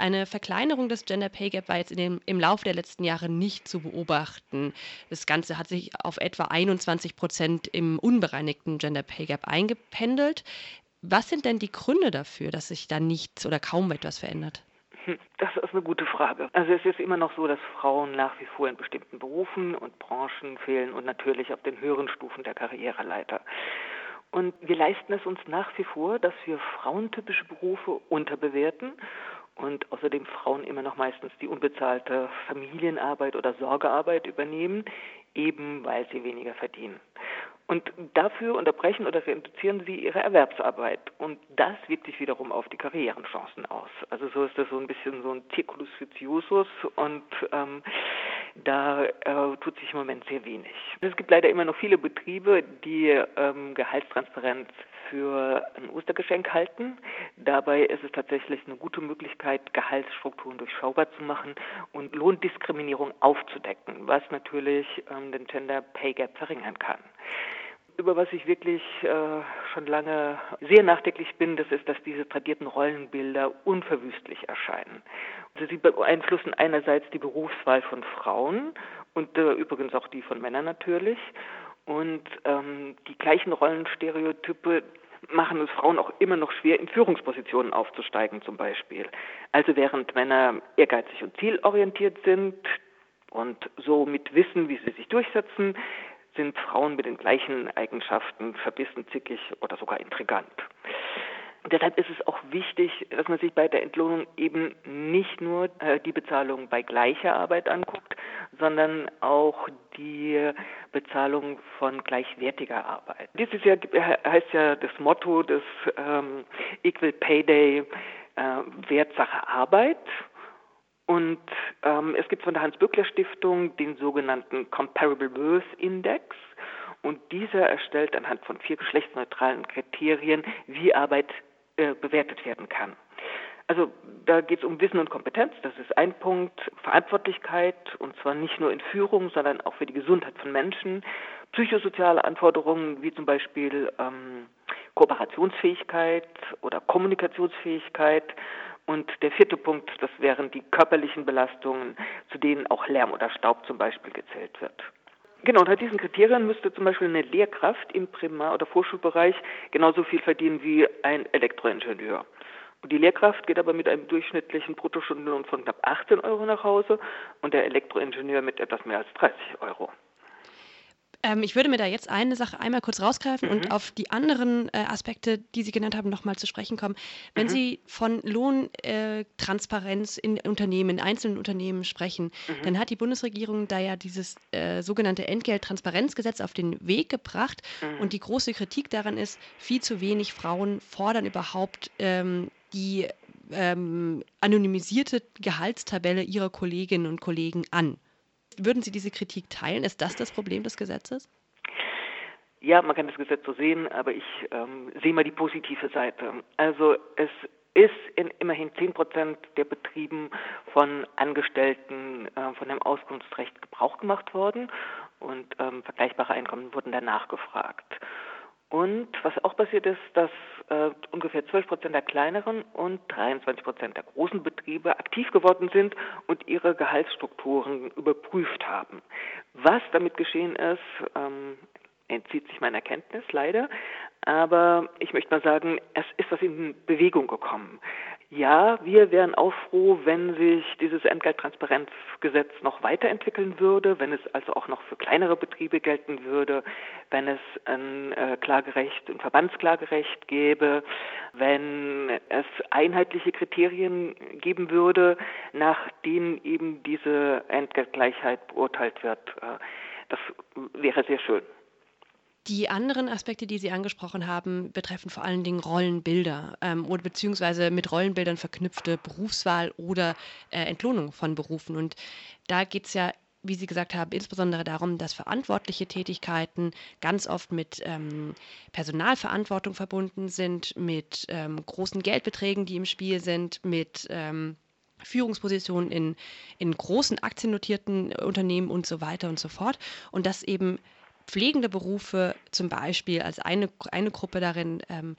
eine Verkleinerung des Gender Pay Gap war jetzt in dem, im Laufe der letzten Jahre nicht zu beobachten. Das Ganze hat sich auf etwa 21 Prozent im unbereinigten Gender Pay Gap eingependelt. Was sind denn die Gründe dafür, dass sich da nichts oder kaum etwas verändert? Hm, das ist eine gute Frage. Also es ist immer noch so, dass Frauen nach wie vor in bestimmten Berufen und Branchen fehlen und natürlich auf den höheren Stufen der Karriereleiter. Und wir leisten es uns nach wie vor, dass wir frauentypische Berufe unterbewerten und außerdem Frauen immer noch meistens die unbezahlte Familienarbeit oder Sorgearbeit übernehmen, eben weil sie weniger verdienen. Und dafür unterbrechen oder reduzieren sie ihre Erwerbsarbeit. Und das wirkt sich wiederum auf die Karrierenchancen aus. Also so ist das so ein bisschen so ein Circulus viciosus und ähm, da äh, tut sich im Moment sehr wenig. Es gibt leider immer noch viele Betriebe, die ähm, Gehaltstransparenz für ein Ostergeschenk halten. Dabei ist es tatsächlich eine gute Möglichkeit, Gehaltsstrukturen durchschaubar zu machen und Lohndiskriminierung aufzudecken, was natürlich ähm, den Gender Pay Gap verringern kann über was ich wirklich äh, schon lange sehr nachdenklich bin, das ist, dass diese tradierten Rollenbilder unverwüstlich erscheinen. Also sie beeinflussen einerseits die Berufswahl von Frauen und äh, übrigens auch die von Männern natürlich. Und ähm, die gleichen Rollenstereotype machen es Frauen auch immer noch schwer, in Führungspositionen aufzusteigen zum Beispiel. Also während Männer ehrgeizig und zielorientiert sind und so mit wissen, wie sie sich durchsetzen, sind Frauen mit den gleichen Eigenschaften verbissen, zickig oder sogar intrigant. Deshalb ist es auch wichtig, dass man sich bei der Entlohnung eben nicht nur äh, die Bezahlung bei gleicher Arbeit anguckt, sondern auch die Bezahlung von gleichwertiger Arbeit. Dieses Jahr heißt ja das Motto des ähm, Equal Pay Day äh, Wertsache Arbeit. Und ähm, es gibt von der Hans-Böckler-Stiftung den sogenannten Comparable Worth Index. Und dieser erstellt anhand von vier geschlechtsneutralen Kriterien, wie Arbeit bewertet werden kann. Also da geht es um Wissen und Kompetenz, das ist ein Punkt, Verantwortlichkeit, und zwar nicht nur in Führung, sondern auch für die Gesundheit von Menschen, psychosoziale Anforderungen wie zum Beispiel ähm, Kooperationsfähigkeit oder Kommunikationsfähigkeit, und der vierte Punkt, das wären die körperlichen Belastungen, zu denen auch Lärm oder Staub zum Beispiel gezählt wird. Genau, unter diesen Kriterien müsste zum Beispiel eine Lehrkraft im Primar- oder Vorschulbereich genauso viel verdienen wie ein Elektroingenieur. Und die Lehrkraft geht aber mit einem durchschnittlichen Bruttostundenlohn von knapp 18 Euro nach Hause und der Elektroingenieur mit etwas mehr als 30 Euro. Ähm, ich würde mir da jetzt eine Sache einmal kurz rausgreifen mhm. und auf die anderen äh, Aspekte, die Sie genannt haben, nochmal zu sprechen kommen. Wenn mhm. Sie von Lohntransparenz äh, in Unternehmen, in einzelnen Unternehmen sprechen, mhm. dann hat die Bundesregierung da ja dieses äh, sogenannte Entgelttransparenzgesetz auf den Weg gebracht. Mhm. Und die große Kritik daran ist, viel zu wenig Frauen fordern überhaupt ähm, die ähm, anonymisierte Gehaltstabelle ihrer Kolleginnen und Kollegen an. Würden Sie diese Kritik teilen? Ist das das Problem des Gesetzes? Ja, man kann das Gesetz so sehen, aber ich ähm, sehe mal die positive Seite. Also es ist in immerhin 10 Prozent der Betrieben von Angestellten äh, von dem Auskunftsrecht Gebrauch gemacht worden und ähm, vergleichbare Einkommen wurden danach gefragt. Und was auch passiert ist, dass äh, ungefähr 12 Prozent der kleineren und 23 Prozent der großen Betriebe aktiv geworden sind und ihre Gehaltsstrukturen überprüft haben. Was damit geschehen ist, ähm, entzieht sich meiner Kenntnis leider. Aber ich möchte mal sagen, es ist was in Bewegung gekommen. Ja, wir wären auch froh, wenn sich dieses Entgelttransparenzgesetz noch weiterentwickeln würde, wenn es also auch noch für kleinere Betriebe gelten würde, wenn es ein äh, Klagerecht, ein Verbandsklagerecht gäbe, wenn es einheitliche Kriterien geben würde, nach denen eben diese Entgeltgleichheit beurteilt wird. Äh, das wäre sehr schön. Die anderen Aspekte, die Sie angesprochen haben, betreffen vor allen Dingen Rollenbilder ähm, oder beziehungsweise mit Rollenbildern verknüpfte Berufswahl oder äh, Entlohnung von Berufen. Und da geht es ja wie Sie gesagt haben, insbesondere darum, dass verantwortliche Tätigkeiten ganz oft mit ähm, Personalverantwortung verbunden sind, mit ähm, großen Geldbeträgen, die im Spiel sind, mit ähm, Führungspositionen in, in großen aktiennotierten Unternehmen und so weiter und so fort. Und dass eben pflegende Berufe zum Beispiel als eine, eine Gruppe darin ähm,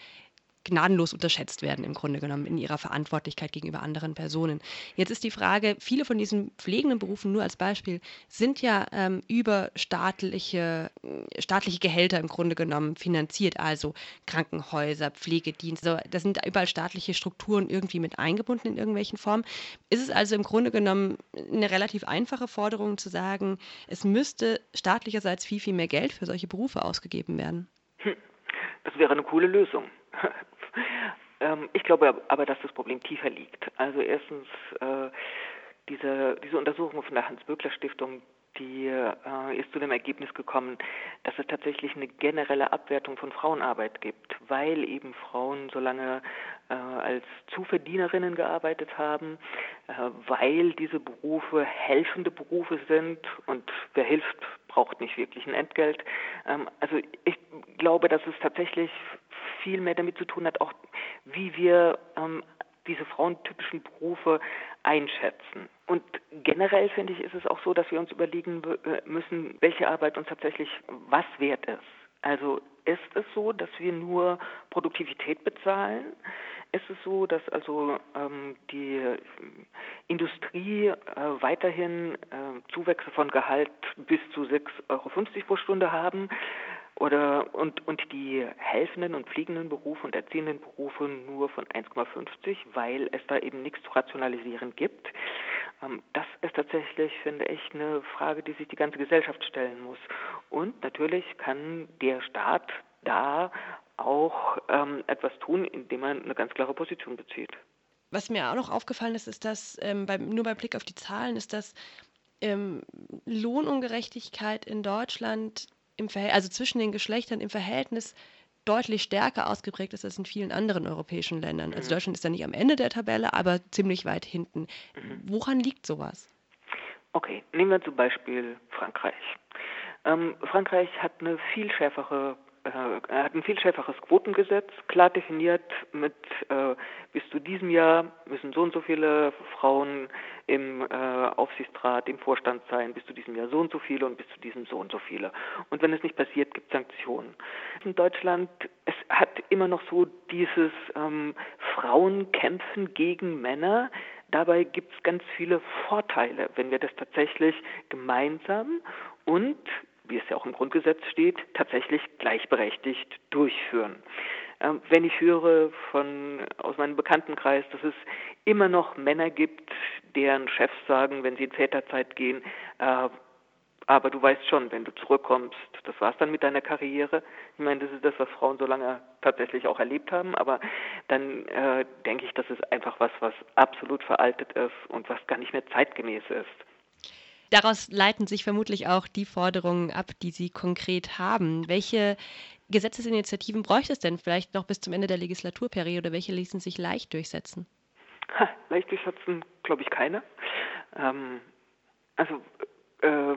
gnadenlos unterschätzt werden im Grunde genommen in ihrer Verantwortlichkeit gegenüber anderen Personen. Jetzt ist die Frage, viele von diesen pflegenden Berufen, nur als Beispiel, sind ja ähm, über staatliche, staatliche Gehälter im Grunde genommen finanziert, also Krankenhäuser, Pflegedienste, da sind überall staatliche Strukturen irgendwie mit eingebunden in irgendwelchen Formen. Ist es also im Grunde genommen eine relativ einfache Forderung zu sagen, es müsste staatlicherseits viel, viel mehr Geld für solche Berufe ausgegeben werden? Hm, das wäre eine coole Lösung. ähm, ich glaube aber, dass das Problem tiefer liegt. Also erstens äh, diese, diese Untersuchung von der Hans-Böckler-Stiftung, die äh, ist zu dem Ergebnis gekommen, dass es tatsächlich eine generelle Abwertung von Frauenarbeit gibt, weil eben Frauen so lange äh, als Zuverdienerinnen gearbeitet haben, äh, weil diese Berufe helfende Berufe sind und wer hilft, braucht nicht wirklich ein Entgelt. Ähm, also ich glaube, dass es tatsächlich viel mehr damit zu tun hat, auch wie wir ähm, diese frauentypischen Berufe einschätzen. Und generell finde ich, ist es auch so, dass wir uns überlegen äh, müssen, welche Arbeit uns tatsächlich was wert ist. Also ist es so, dass wir nur Produktivität bezahlen? Ist es so, dass also ähm, die Industrie äh, weiterhin äh, Zuwächse von Gehalt bis zu 6,50 Euro pro Stunde haben? Oder und, und die helfenden und fliegenden Berufe und erziehenden Berufe nur von 1,50, weil es da eben nichts zu rationalisieren gibt. Ähm, das ist tatsächlich, finde ich, eine Frage, die sich die ganze Gesellschaft stellen muss. Und natürlich kann der Staat da auch ähm, etwas tun, indem man eine ganz klare Position bezieht. Was mir auch noch aufgefallen ist, ist, dass ähm, beim, nur beim Blick auf die Zahlen ist, dass ähm, Lohnungerechtigkeit in Deutschland im also zwischen den Geschlechtern im Verhältnis deutlich stärker ausgeprägt ist als in vielen anderen europäischen Ländern. Also mhm. Deutschland ist da nicht am Ende der Tabelle, aber ziemlich weit hinten. Mhm. Woran liegt sowas? Okay, nehmen wir zum Beispiel Frankreich. Ähm, Frankreich hat eine viel schärfere er hat ein viel schärferes Quotengesetz, klar definiert mit äh, bis zu diesem Jahr müssen so und so viele Frauen im äh, Aufsichtsrat, im Vorstand sein, bis zu diesem Jahr so und so viele und bis zu diesem so und so viele. Und wenn es nicht passiert, gibt es Sanktionen. In Deutschland, es hat immer noch so dieses ähm, Frauenkämpfen gegen Männer. Dabei gibt es ganz viele Vorteile, wenn wir das tatsächlich gemeinsam und wie es ja auch im Grundgesetz steht, tatsächlich gleichberechtigt durchführen. Ähm, wenn ich höre von aus meinem Bekanntenkreis, dass es immer noch Männer gibt, deren Chefs sagen, wenn sie in Väterzeit gehen, äh, aber du weißt schon, wenn du zurückkommst, das war's dann mit deiner Karriere. Ich meine, das ist das, was Frauen so lange tatsächlich auch erlebt haben, aber dann äh, denke ich, das ist einfach was, was absolut veraltet ist und was gar nicht mehr zeitgemäß ist. Daraus leiten sich vermutlich auch die Forderungen ab, die Sie konkret haben. Welche Gesetzesinitiativen bräuchte es denn vielleicht noch bis zum Ende der Legislaturperiode? Welche ließen sich leicht durchsetzen? Ha, leicht durchsetzen, glaube ich, keine. Ähm, also äh,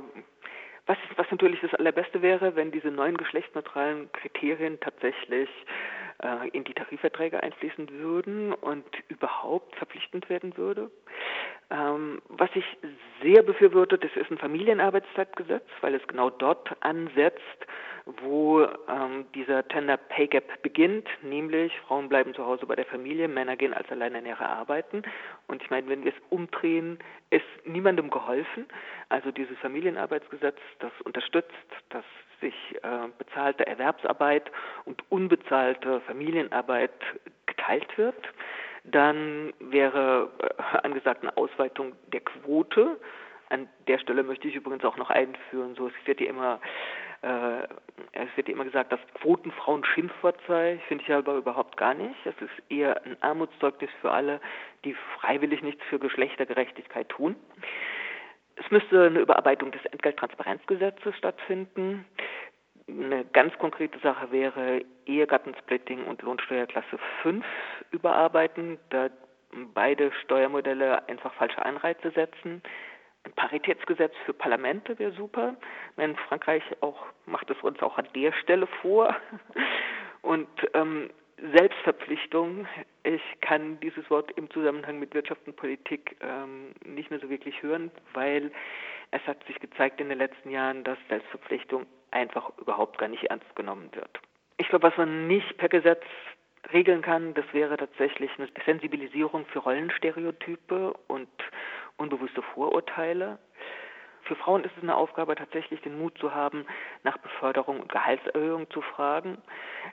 was, was natürlich das Allerbeste wäre, wenn diese neuen geschlechtsneutralen Kriterien tatsächlich äh, in die Tarifverträge einfließen würden und überhaupt verpflichtend werden würde. Ähm, was ich sehr befürworte, das ist ein Familienarbeitszeitgesetz, weil es genau dort ansetzt, wo ähm, dieser Tender Pay Gap beginnt, nämlich Frauen bleiben zu Hause bei der Familie, Männer gehen als Alleinernährer arbeiten. Und ich meine, wenn wir es umdrehen, ist niemandem geholfen. Also dieses Familienarbeitsgesetz, das unterstützt, dass sich äh, bezahlte Erwerbsarbeit und unbezahlte Familienarbeit geteilt wird. Dann wäre äh, angesagt eine Ausweitung der Quote. An der Stelle möchte ich übrigens auch noch einführen, so es wird ja immer äh, es wird immer gesagt, dass Quotenfrauen Schimpfwort sei. Finde ich aber überhaupt gar nicht. Es ist eher ein Armutszeugnis für alle, die freiwillig nichts für Geschlechtergerechtigkeit tun. Es müsste eine Überarbeitung des Entgelttransparenzgesetzes stattfinden. Eine ganz konkrete Sache wäre Ehegattensplitting und Lohnsteuerklasse 5 überarbeiten, da beide Steuermodelle einfach falsche Anreize setzen. Ein Paritätsgesetz für Parlamente wäre super. Wenn Frankreich auch macht es uns auch an der Stelle vor. Und ähm, Selbstverpflichtung, ich kann dieses Wort im Zusammenhang mit Wirtschaft und Politik ähm, nicht mehr so wirklich hören, weil es hat sich gezeigt in den letzten Jahren, dass Selbstverpflichtung einfach überhaupt gar nicht ernst genommen wird. Ich glaube, was man nicht per Gesetz regeln kann, das wäre tatsächlich eine Sensibilisierung für Rollenstereotype und unbewusste Vorurteile. Für Frauen ist es eine Aufgabe, tatsächlich den Mut zu haben, nach Beförderung und Gehaltserhöhung zu fragen,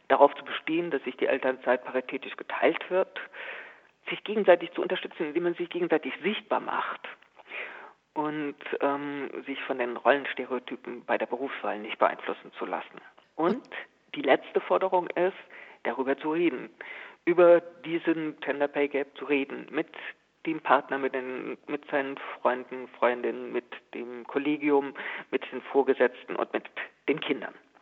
darauf zu bestehen, dass sich die Elternzeit paritätisch geteilt wird, sich gegenseitig zu unterstützen, indem man sich gegenseitig sichtbar macht und ähm, sich von den Rollenstereotypen bei der Berufswahl nicht beeinflussen zu lassen. Und die letzte Forderung ist, darüber zu reden, über diesen Gender Pay Gap zu reden, mit dem Partner, mit, den, mit seinen Freunden, Freundinnen, mit dem Kollegium, mit den Vorgesetzten und mit den Kindern.